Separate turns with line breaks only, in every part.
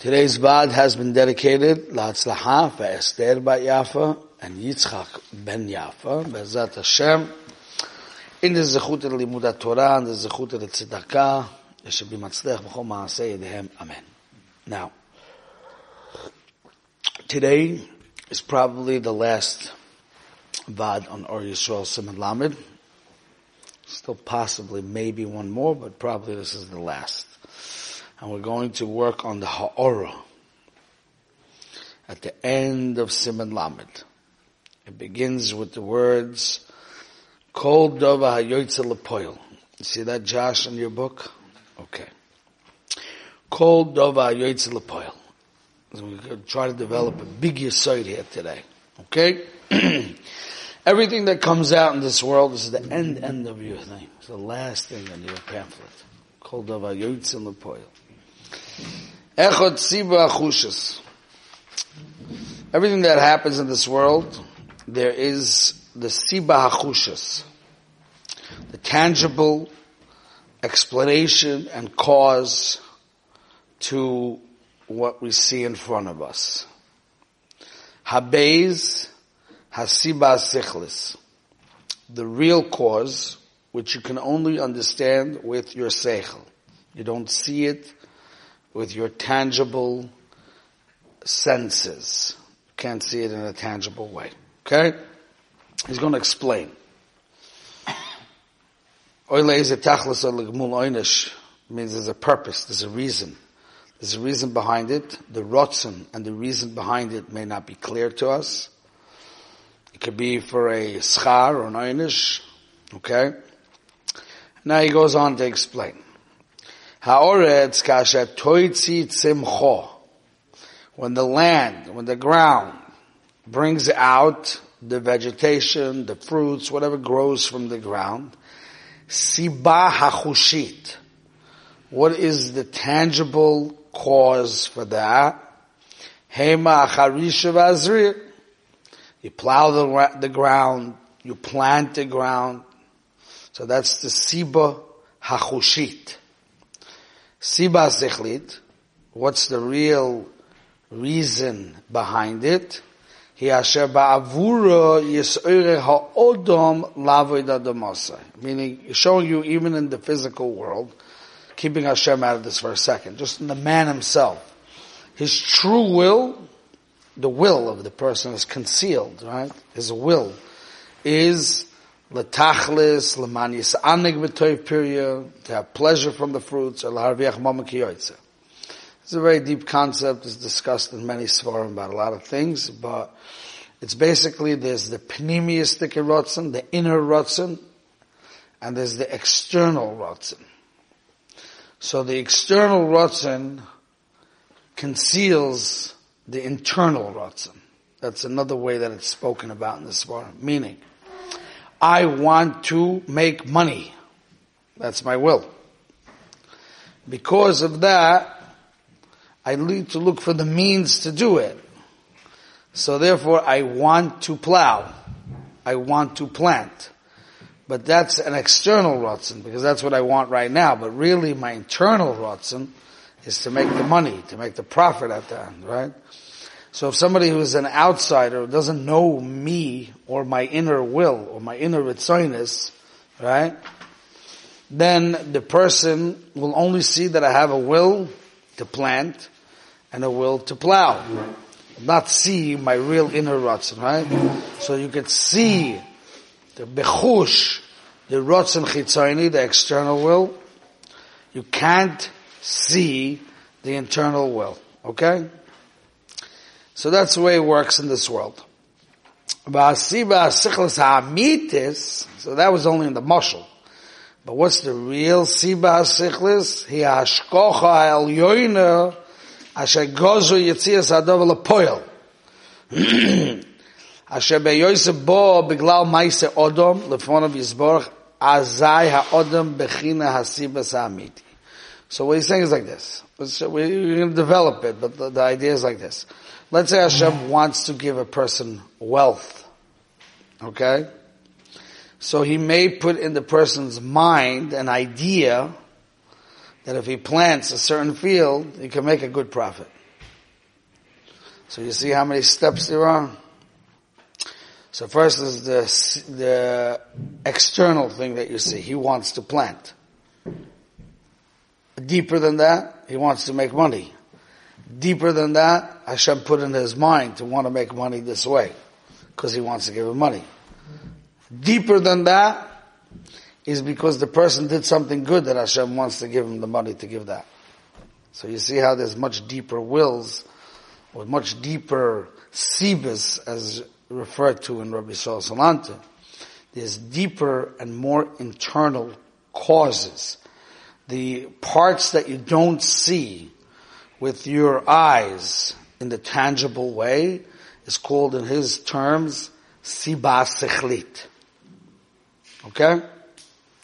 Today's Vad has been dedicated La'atzlaha for Esther Bat Yafa and Yitzchak Ben Yafa, Bezat Hashem, in the Zechut of Limud Torah and the Zechut of Tzedakah, there should be Matzlech B'chol Ma'aseh Yedehem. Amen. Now, today is probably the last Vad on Or Yisrael Siman Lamed. Still possibly maybe one more, but probably this is the last and we're going to work on the Ha'ora at the end of Siman Lamed. It begins with the words, Kol Dova HaYoytze Lepoil. You see that, Josh, in your book? Okay. Kol Dova HaYoytze Lepoil. We're going to try to develop a big side here today. Okay? Everything that comes out in this world is the end end of your thing. It's the last thing in your pamphlet. Kol Dova HaYoytze Lepoil. Echot siba achushas. Everything that happens in this world, there is the siba achushas, the tangible explanation and cause to what we see in front of us. Habez hasiba sichlis. The real cause, which you can only understand with your seichel. You don't see it, with your tangible senses. You can't see it in a tangible way. Okay? He's going to explain. means there's a purpose, there's a reason. There's a reason behind it. The rotzen and the reason behind it may not be clear to us. It could be for a schar or an einish. Okay? Now he goes on to explain. Ha'oretz kasha toitzi tzimcho. When the land, when the ground brings out the vegetation, the fruits, whatever grows from the ground, siba hachushit. What is the tangible cause for that? Hema acharisha vazrir. You plow the, the ground, you plant the ground. So that's the siba hachushit. Siba Zichlit, what's the real reason behind it? Asher ba'avura yis'ore ha'odom lavoid Meaning, showing you even in the physical world, keeping Hashem out of this for a second, just in the man himself. His true will, the will of the person is concealed, right? His will is L'tachlis, l'man yis'anig b'toiv pirya, to have pleasure from the fruits, or l'harviach mama It's a very deep concept, it's discussed in many svarim about a lot of things, but it's basically there's the pneumiistic rotzen, the inner rotzen, and there's the external rotzen. So the external rotzen conceals the internal rotzen. That's another way that it's spoken about in the svarim. Meaning, I want to make money. That's my will. Because of that, I need to look for the means to do it. So therefore I want to plow. I want to plant. But that's an external rotzen because that's what I want right now. But really my internal rotzen is to make the money, to make the profit at the end, right? So if somebody who's an outsider doesn't know me or my inner will or my inner ritzoinus, right? Then the person will only see that I have a will to plant and a will to plow. Not see my real inner rotzen, right? So you can see the bechush, the rotzen chitzoni, the external will. You can't see the internal will. Okay? So that's the way it works in this world. So that was only in the mushal. But what's the real siba sichlis? He hashkocha el yoina asher gozu yitzias adov lepoil. Asher beyoyse bo beglal maise odom lefonav yizborach azai ha-odom bechina hasiba sa'amiti. So what he's saying is like this. We're going to develop it, but the, the idea is like this. Let's say Hashem wants to give a person wealth. Okay? So he may put in the person's mind an idea that if he plants a certain field, he can make a good profit. So you see how many steps there are? So first is the, the external thing that you see. He wants to plant. Deeper than that, he wants to make money. Deeper than that, Hashem put in his mind to want to make money this way. Because he wants to give him money. Deeper than that is because the person did something good that Hashem wants to give him the money to give that. So you see how there's much deeper wills, or much deeper sibas, as referred to in Rabbi Saul Salanter. There's deeper and more internal causes. The parts that you don't see with your eyes in the tangible way is called in his terms siba sechlit. Okay?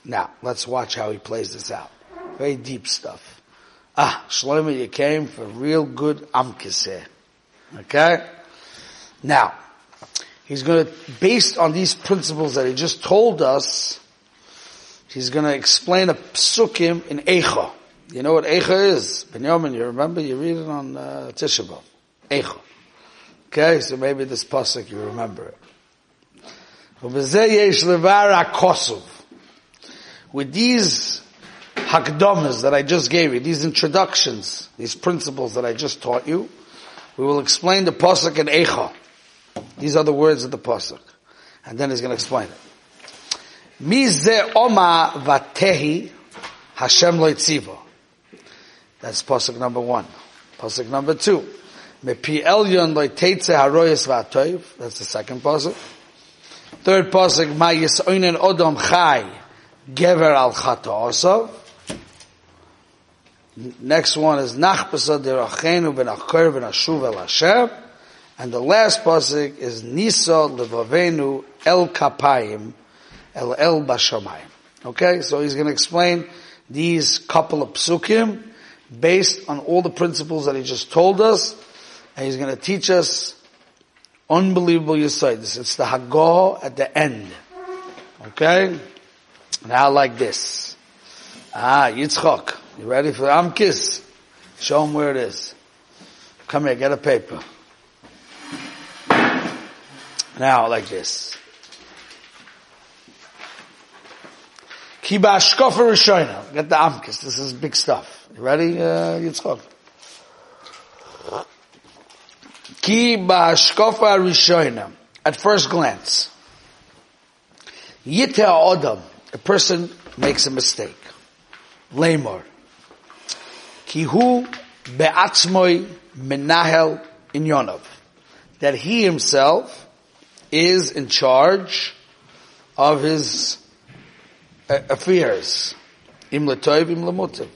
Now, let's watch how he plays this out. Very deep stuff. Ah, Shlomo, you came for real good amkis. Okay? Now, he's going to, based on these principles that he just told us, he's going to explain a psukim in Eicha. You know what Eicha is? Benjamin, you remember? You read it on uh, Tisha. Okay, so maybe this pasuk you remember it. With these hakdamas that I just gave you, these introductions, these principles that I just taught you, we will explain the pasuk in Eicha. These are the words of the pasuk, and then he's going to explain it. Mize oma vatehi Hashem loitziva. That's pasuk number one. Pasuk number two. Mepi elyon loitetze haroyes vatoiv. That's the second pasuk. Third pasuk, ma yisoinen odom chai gever al chata Next one is Nachbasa derachenu ben achor ben ashuv el Hashem. And the last pasuk is Nisa levavenu el kapayim el el bashamayim. Okay, so he's going to explain these couple of psukim based on all the principles that he just told us, and he's going to teach us unbelievable yisoidis. It's the Hagah at the end. Okay, now like this. Ah, Yitzchok. You ready for Amkis? Show him where it is. Come here, get a paper. Now, like this. Kiba Ashkofa Rishoina. Get the Amkis. This is big stuff. You ready, uh, Yitzchok? Kiba Ashkofa Rishoina. At first glance. Yita Odam. A person makes a mistake. Lamor. Kihu be'atzmoi menahel inyonov. That he himself is in charge of his Uh, affairs. Im letoiv, im lemutiv.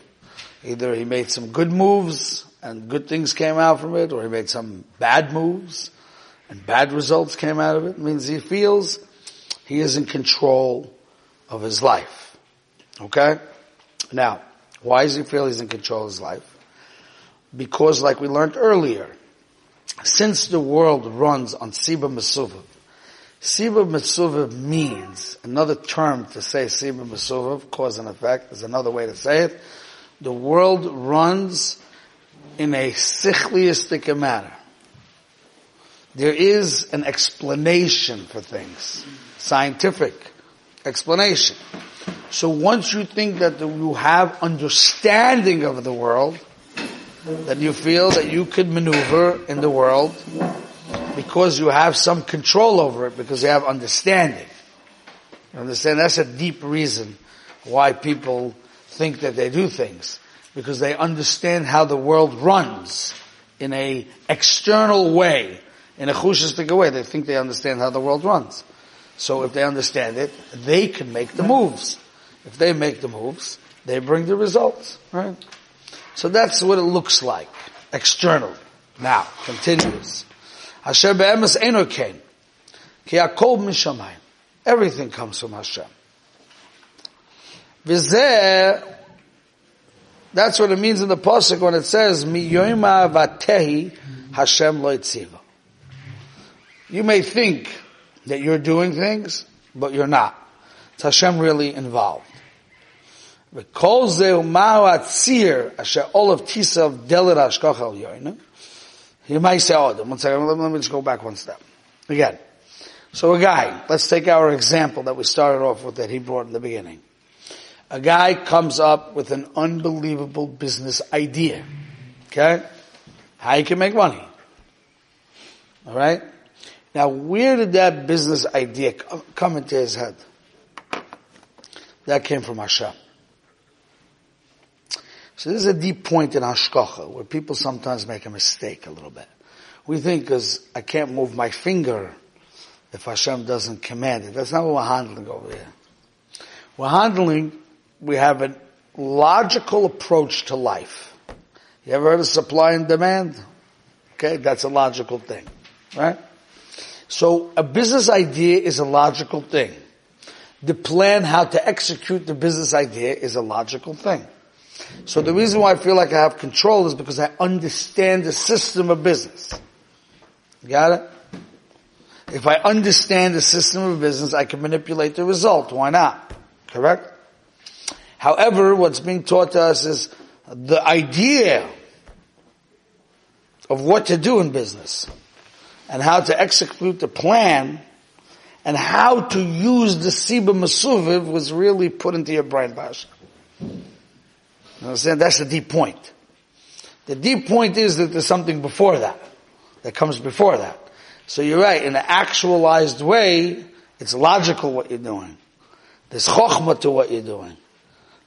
Either he made some good moves and good things came out from it, or he made some bad moves and bad results came out of it. it means he feels he is in control of his life. Okay? Now, why does he feel he's in control of his life? Because like we learned earlier, since the world runs on Siba Mesuvav, Siba Mesuvav means, another term to say Siba Mesuvav, cause and effect, is another way to say it. The world runs in a sichliistic manner. There is an explanation for things. Scientific explanation. So once you think that you have understanding of the world, that you feel that you could maneuver in the world because you have some control over it, because you have understanding. You understand? That's a deep reason why people think that they do things. Because they understand how the world runs in a external way, in a chushistic way. They think they understand how the world runs. So if they understand it, they can make the moves. If they make the moves, they bring the results, right? So that's what it looks like, externally. Now, continues. Asher be'emes eno. Ki akol mishamayim. Everything comes from Hashem. V'zeh, that's what it means in the Pasuk when it says, Mi yoima vatehi Hashem lo yitziva. You may think that you're doing things, but you're not. It's Hashem really involved. Because the u'mahu atzir asher olav tisav delir ashkoch al yoinah. You might say, oh, one second, let me, let me just go back one step. Again. So a guy, let's take our example that we started off with that he brought in the beginning. A guy comes up with an unbelievable business idea. Okay? How you can make money. Alright? Now where did that business idea come into his head? That came from Hashem. So this is a deep point in Hashkacha where people sometimes make a mistake a little bit. We think because I can't move my finger if Hashem doesn't command it. That's not what we're handling over here. We're handling, we have a logical approach to life. You ever heard of supply and demand? Okay, that's a logical thing, right? So a business idea is a logical thing. The plan how to execute the business idea is a logical thing. So the reason why I feel like I have control is because I understand the system of business. got it? If I understand the system of business, I can manipulate the result. Why not? Correct? However, what's being taught to us is the idea of what to do in business and how to execute the plan and how to use the Siba Masuviv was really put into your brain, Basha. You understand? That's the deep point. The deep point is that there's something before that, that comes before that. So you're right, in an actualized way, it's logical what you're doing. There's chokhmah to what you're doing.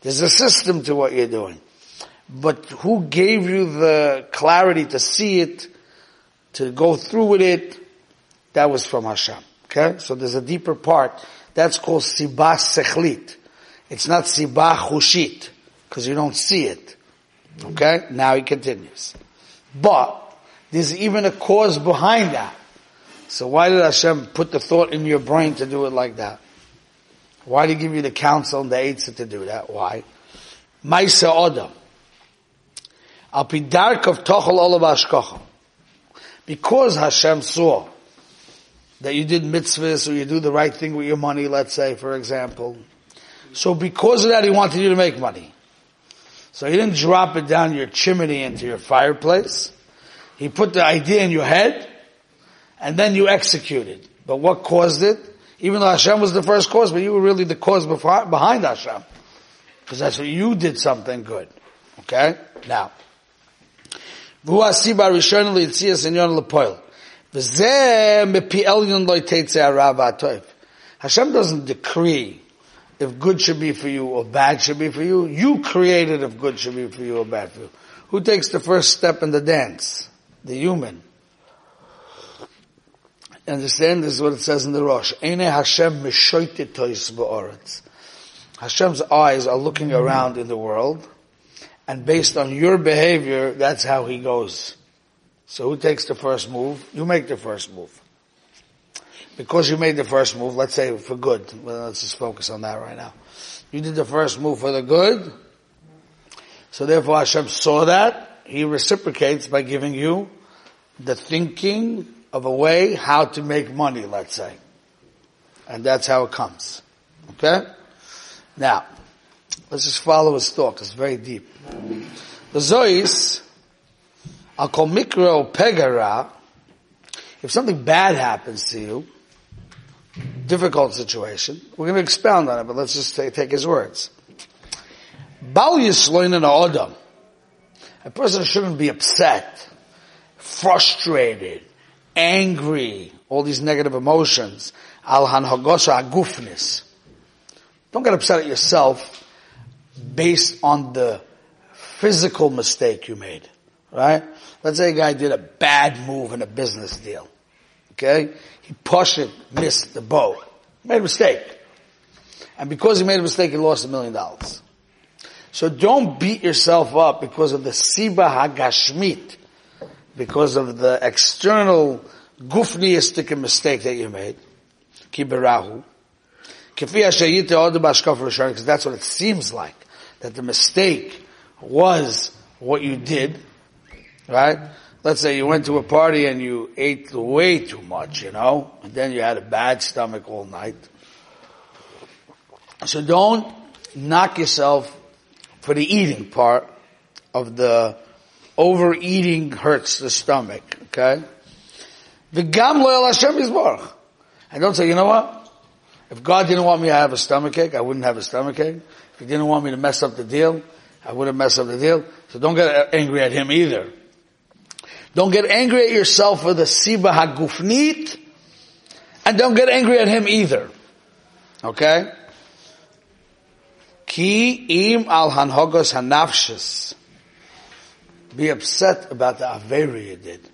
There's a system to what you're doing. But who gave you the clarity to see it, to go through with it? That was from Hashem. Okay? So there's a deeper part. That's called sibah sechlit. It's not sibah chushit, because you don't see it. Okay? Now he continues. But, there's even a cause behind that. So why did Hashem put the thought in your brain to do it like that? Why did he give you the counsel and the aids to do that? Why? Maisa Odom. Al of Tochel Olav. Because Hashem saw that you did mitzvahs or you do the right thing with your money, let's say, for example. So because of that, he wanted you to make money. So he didn't drop it down your chimney into your fireplace. He put the idea in your head and then you executed. But what caused it? Even though Hashem was the first cause, but you were really the cause behind Hashem. Because that's what you did something good. Okay? Now. Hashem doesn't decree if good should be for you or bad should be for you. You created if good should be for you or bad for you. Who takes the first step in the dance? The human. Understand this is what it says in the Rosh. Eine Hashem ba'oretz. Hashem's eyes are looking mm-hmm. around in the world, and based on your behavior, that's how he goes. So who takes the first move? You make the first move. Because you made the first move, let's say for good, well, let's just focus on that right now. You did the first move for the good, so therefore Hashem saw that, He reciprocates by giving you the thinking of a way how to make money, let's say. And that's how it comes. Okay? Now, let's just follow his thought, it's very deep. The Zois, I'll call mikro pegara, if something bad happens to you, difficult situation, we're going to expound on it, but let's just take, take his words. Bal Odom. A person shouldn't be upset, frustrated, angry, all these negative emotions. Al agufnis. Don't get upset at yourself based on the physical mistake you made. Right? Let's say a guy did a bad move in a business deal. Okay? He pushed it, missed the boat. Made a mistake. And because he made a mistake, he lost a million dollars. So don't beat yourself up because of the Siba Hagashmit because of the external gufniistic mistake that you made. Shonah, because that's what it seems like. That the mistake was what you did. Right? Let's say you went to a party and you ate way too much, you know, and then you had a bad stomach all night. So don't knock yourself for the eating part of the overeating hurts the stomach. Okay? V'gam lo Hashem Yisborach. And don't say, you know what? If God didn't want me to have a stomach ache, I wouldn't have a stomach ache. If He didn't want me to mess up the deal, I wouldn't mess up the deal. So don't get angry at Him either. Don't get angry at yourself for the siba hagufnit, and don't get angry at Him either. Okay? Ki im al hanhogos hanafshis. Be upset about the avera you did.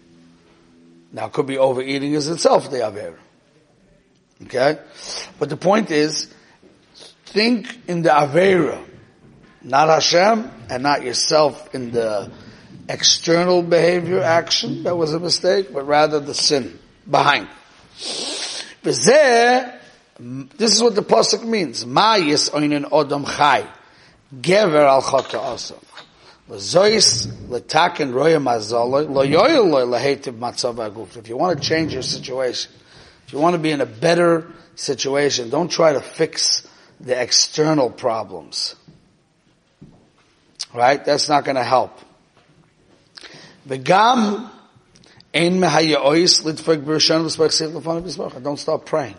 Now it could be overeating is itself the avera. Okay? But the point is, think in the Avera, not Hashem and not yourself in the external behavior action that was a mistake, but rather the sin behind. This is what the pasuk means. Ma yis oinen odom chai. Gever al chota aguf. If you want to change your situation, if you want to be in a better situation, don't try to fix the external problems. Right? That's not going to help. V'gam ein mehayyois lidfeg b'rishon b'spark seif l'fon b'spark. Don't stop praying.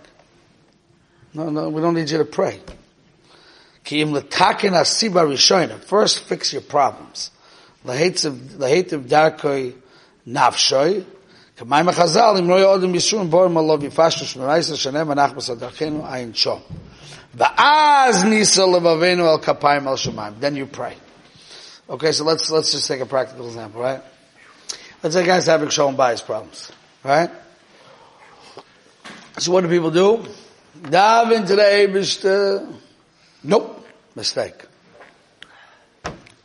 No, no, we don't need you to pray. Ki'im l'takin asiba rishona. First fix your problems. L'heitziv darkoi nafshoi. K'may mechazal im roi odim yishun borim alov yifashu shmeraisa shenem anach b'sadachenu ayin shom. Va'az nisa levavenu al kapayim al shemaim. Then you pray. Okay, so let's, let's just take a practical example, right? Let's guy's having shalom bias problems, right? So what do people do? Daven today, Mr. Nope. Mistake.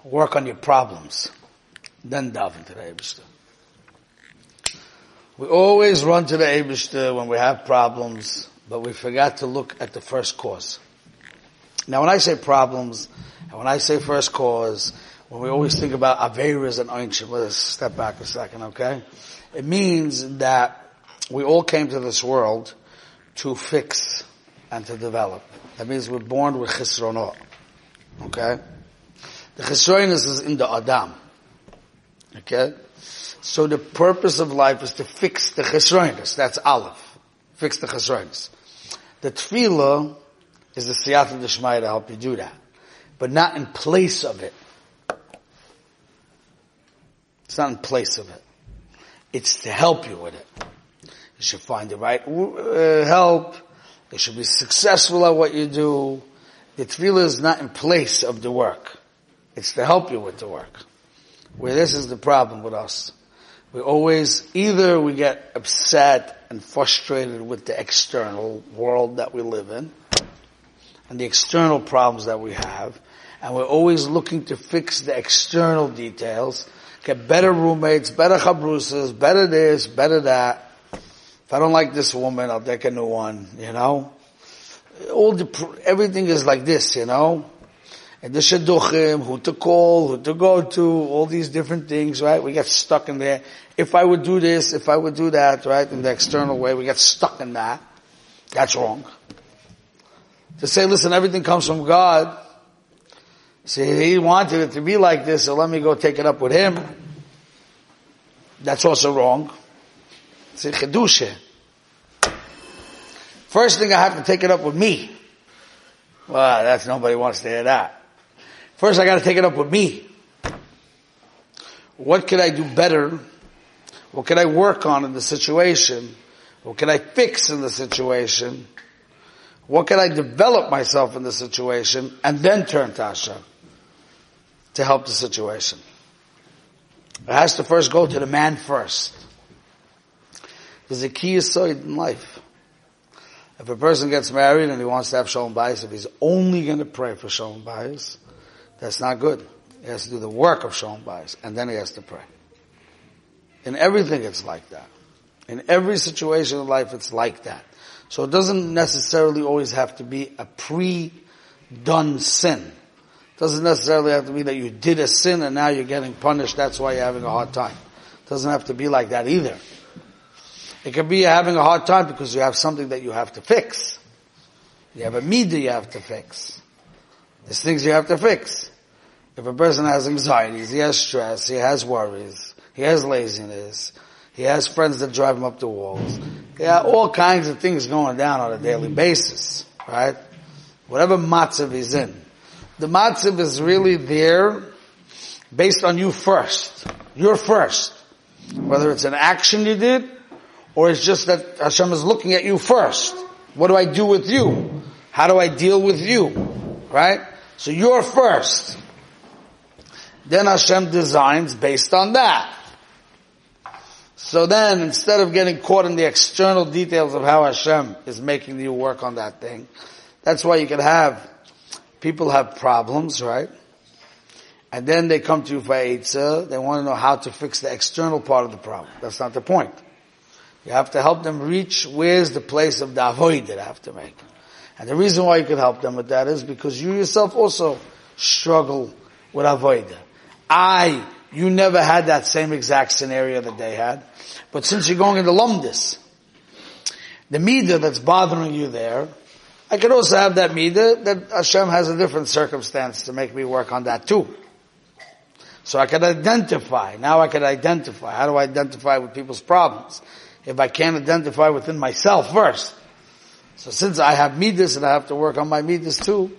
Work on your problems. Then daven today, Mr. We always run to the Abishter when we have problems, but we forgot to look at the first cause. Now when I say problems, and when I say first cause, when we always think about Averas and Einshim, let's step back a second, okay? It means that we all came to this world to fix and to develop. That means we're born with Chisronot. Okay? The Chisronis is in the Adam. Okay? So the purpose of life is to fix the chesroinus. That's Aleph. Fix the chesroinus. The tefillah is the siyata d'shmaya to help you do that. But not in place of it. It's not in place of it. It's to help you with it. You should find the right uh, help. You should be successful at what you do. The tefillah is not in place of the work. It's to help you with the work. Where this is the problem with us. We always, either we get upset and frustrated with the external world that we live in, and the external problems that we have, and we're always looking to fix the external details, get better roommates, better chabrusas, better this, better that. If I don't like this woman, I'll take a new one, you know? All the, everything is like this, you know? and the shidduchim, who to call, who to go to, all these different things, right? We get stuck in there. If I would do this, if I would do that, right, in the external way, we get stuck in that. That's wrong. To say, listen, everything comes from God. See, he wanted it to be like this, so let me go take it up with him. That's also wrong. See, chedusha. First thing I have to take it up with me. Well, that's nobody wants to hear that. First I gotta take it up with me. What can I do better? What can I work on in the situation? What can I fix in the situation? What can I develop myself in the situation? And then turn to Hashem to help the situation. It has to first go to the man first. There's a key aside in life. If a person gets married and he wants to have shalom bayis, if he's only going to pray for shalom bayis, that's not good. He has to do the work of Shalom Bayis, and then he has to pray. In everything it's like that. In every situation of life it's like that. So it doesn't necessarily always have to be a pre-done sin. Doesn't necessarily have to be that you did a sin and now you're getting punished, that's why you're having a hard time. Doesn't have to be like that either. It could be you're having a hard time because you have something that you have to fix. You have a midah you have to fix. There's things you have to fix. If a person has anxieties, he has stress, he has worries, he has laziness, He has friends that drive him up the walls. Yeah, all kinds of things going down on a daily basis, right? Whatever matzav he's in. The matziv is really there based on you first. You're first. Whether it's an action you did, or it's just that Hashem is looking at you first. What do I do with you? How do I deal with you? Right? So you're first. Then Hashem designs based on that. So then, instead of getting caught in the external details of how Hashem is making you work on that thing, that's why you can have, people have problems, right? And then they come to you for Eitzah, they want to know how to fix the external part of the problem. That's not the point. You have to help them reach where's the place of the avoid that I have to make. And the reason why you can help them with that is because you yourself also struggle with avoid. I, you never had that same exact scenario that they had. But since you're going into lumdis, the midah that's bothering you there, I can also have that midah that Hashem has a different circumstance to make me work on that too. So I can identify. Now I can identify. How do I identify with people's problems? If I can't identify within myself first. So since I have midas and I have to work on my midas too,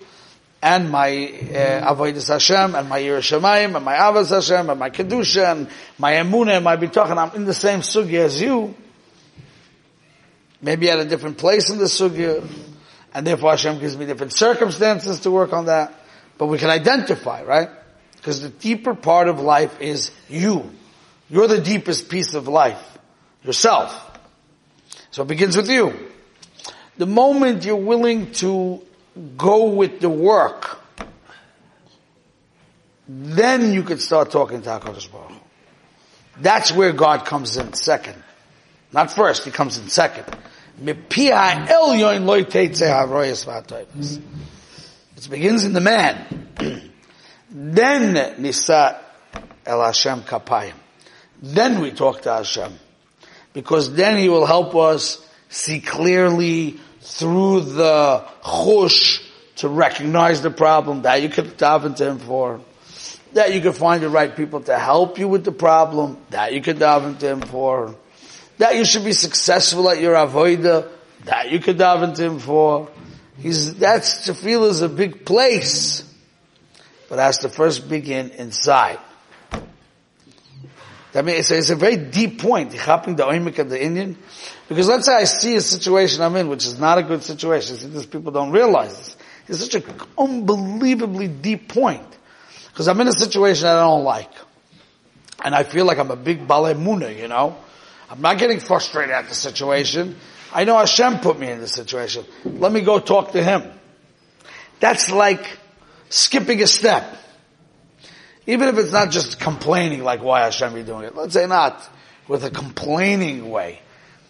and my uh, avodas Hashem, and my yiras Shamayim, and my avos Hashem, and my kedusha, and my emuna, and my bitachon, I'm in the same sugya as you. Maybe at a different place in the sugya, and therefore Hashem gives me different circumstances to work on that. But we can identify, right? Because the deeper part of life is you. You're the deepest piece of life. Yourself. So it begins with you. The moment you're willing to go with the work, then you can start talking to HaKadosh Baruch That's where God comes in second. Not first, he comes in second. It begins in the man. then nisa el Hashem kapayim. Then we talk to Hashem. Because then he will help us see clearly through the chush to recognize the problem that you could daven to him for, that you could find the right people to help you with the problem that you could daven to him for, that you should be successful at your avoida that you could daven to him for. He's, that's, tefillah is a big place, but has to first begin inside. I mean, it's, it's a very deep point, the the oimik of the Indian. Because let's say I see a situation I'm in, which is not a good situation. See, these people don't realize this. It's such an unbelievably deep point. Because I'm in a situation that I don't like. And I feel like I'm a big balemuna, you know? I'm not getting frustrated at the situation. I know Hashem put me in this situation. Let me go talk to Him. That's like skipping a step. Even if it's not just complaining like why Hashem you doing it. Let's say not with a complaining way,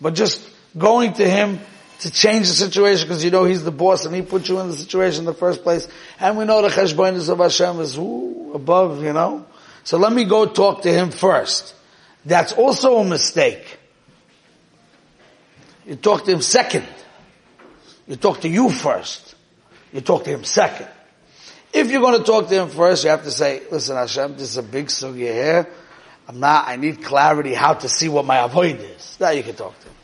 but just going to Him to change the situation because you know He's the boss and He put you in the situation in the first place. And we know the cheshbonis of Hashem is ooh, above, you know. So let me go talk to Him first. That's also a mistake. You talk to Him second. You talk to you first. You talk to Him second. If you're going to talk to him first, you have to say, listen Hashem, this is a big sugya here. I'm not, I need clarity how to see what my avoid is. Now you can talk to him.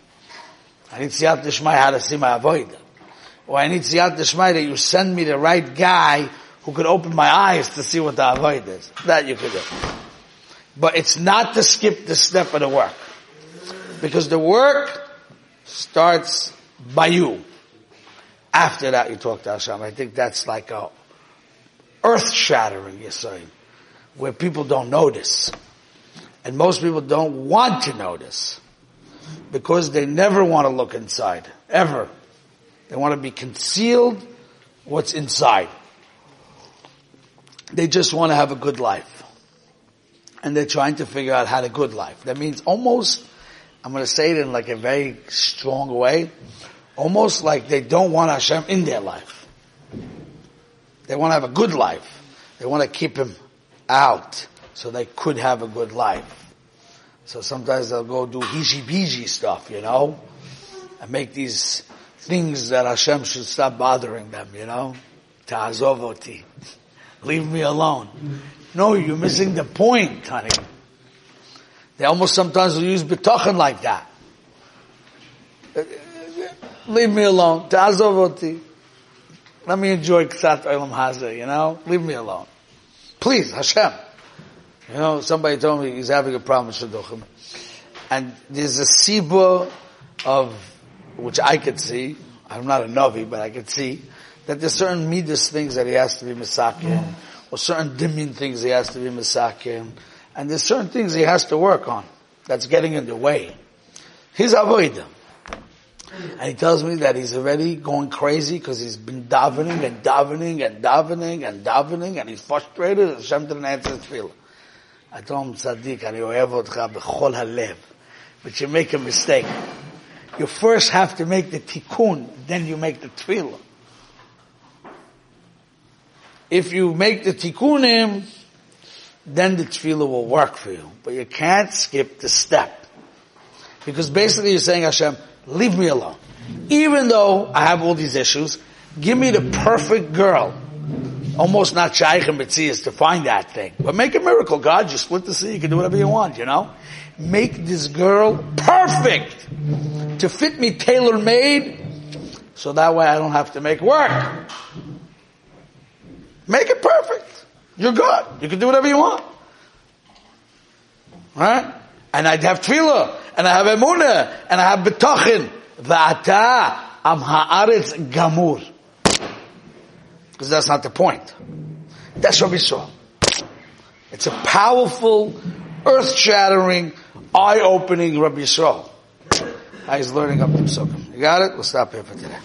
I need siyat dishmai how to see my avoid. Or I need siyat dishmai that you send me the right guy who could open my eyes to see what the avoid is. That you could do. But it's not to skip the step of the work. Because the work starts by you. After that you talk to Hashem. I think that's like a earth-shattering Yisrael, where people don't notice. And most people don't want to notice because they never want to look inside, ever. They want to be concealed what's inside. They just want to have a good life. And they're trying to figure out how to good life. That means almost, I'm going to say it in like a very strong way, almost like they don't want Hashem in their life. They want to have a good life. They want to keep him out so they could have a good life. So sometimes they'll go do hiji stuff, you know, and make these things that Hashem should stop bothering them, you know. Ta'azovoti. Leave me alone. No, you're missing the point, honey. They almost sometimes will use betochen like that. Leave me alone. Ta'azovoti. Let me enjoy Ksat Olam Hazeh, you know? Leave me alone. Please, Hashem. You know, somebody told me he's having a problem with Shidduchim. And there's a siba of, which I could see, I'm not a Navi, but I could see, that there's certain midas things that he has to be misakin, or certain dimin things he has to be misakin, and there's certain things he has to work on that's getting in the way. He's avoiding. And he tells me that he's already going crazy because he's been davening and davening and davening and davening and he's frustrated. Hashem didn't answer his tefillah. I told him, Tzaddik, אני אוהב אותך בכל הלב. But you make a mistake. You first have to make the tikkun, then you make the tefillah. If you make the tikkunim, then the tefillah will work for you. But you can't skip the step. Because basically you're saying, Hashem, leave me alone. Even though I have all these issues, give me the perfect girl. Almost not shaykh and is to find that thing. But make a miracle, God. You split the sea, you can do whatever you want, you know? Make this girl perfect to fit me tailor made so that way I don't have to make work. Make it perfect. You're good. You can do whatever you want. Right? And I'd have tefillah, and I have emunah, and I have betachin. V'ata am haaretz gamur. Because that's not the point. That's what we saw. It's a powerful, earth-shattering, eye-opening Rabbi Yisrael. He's learning up the Psukim. You got it? We'll stop here for today.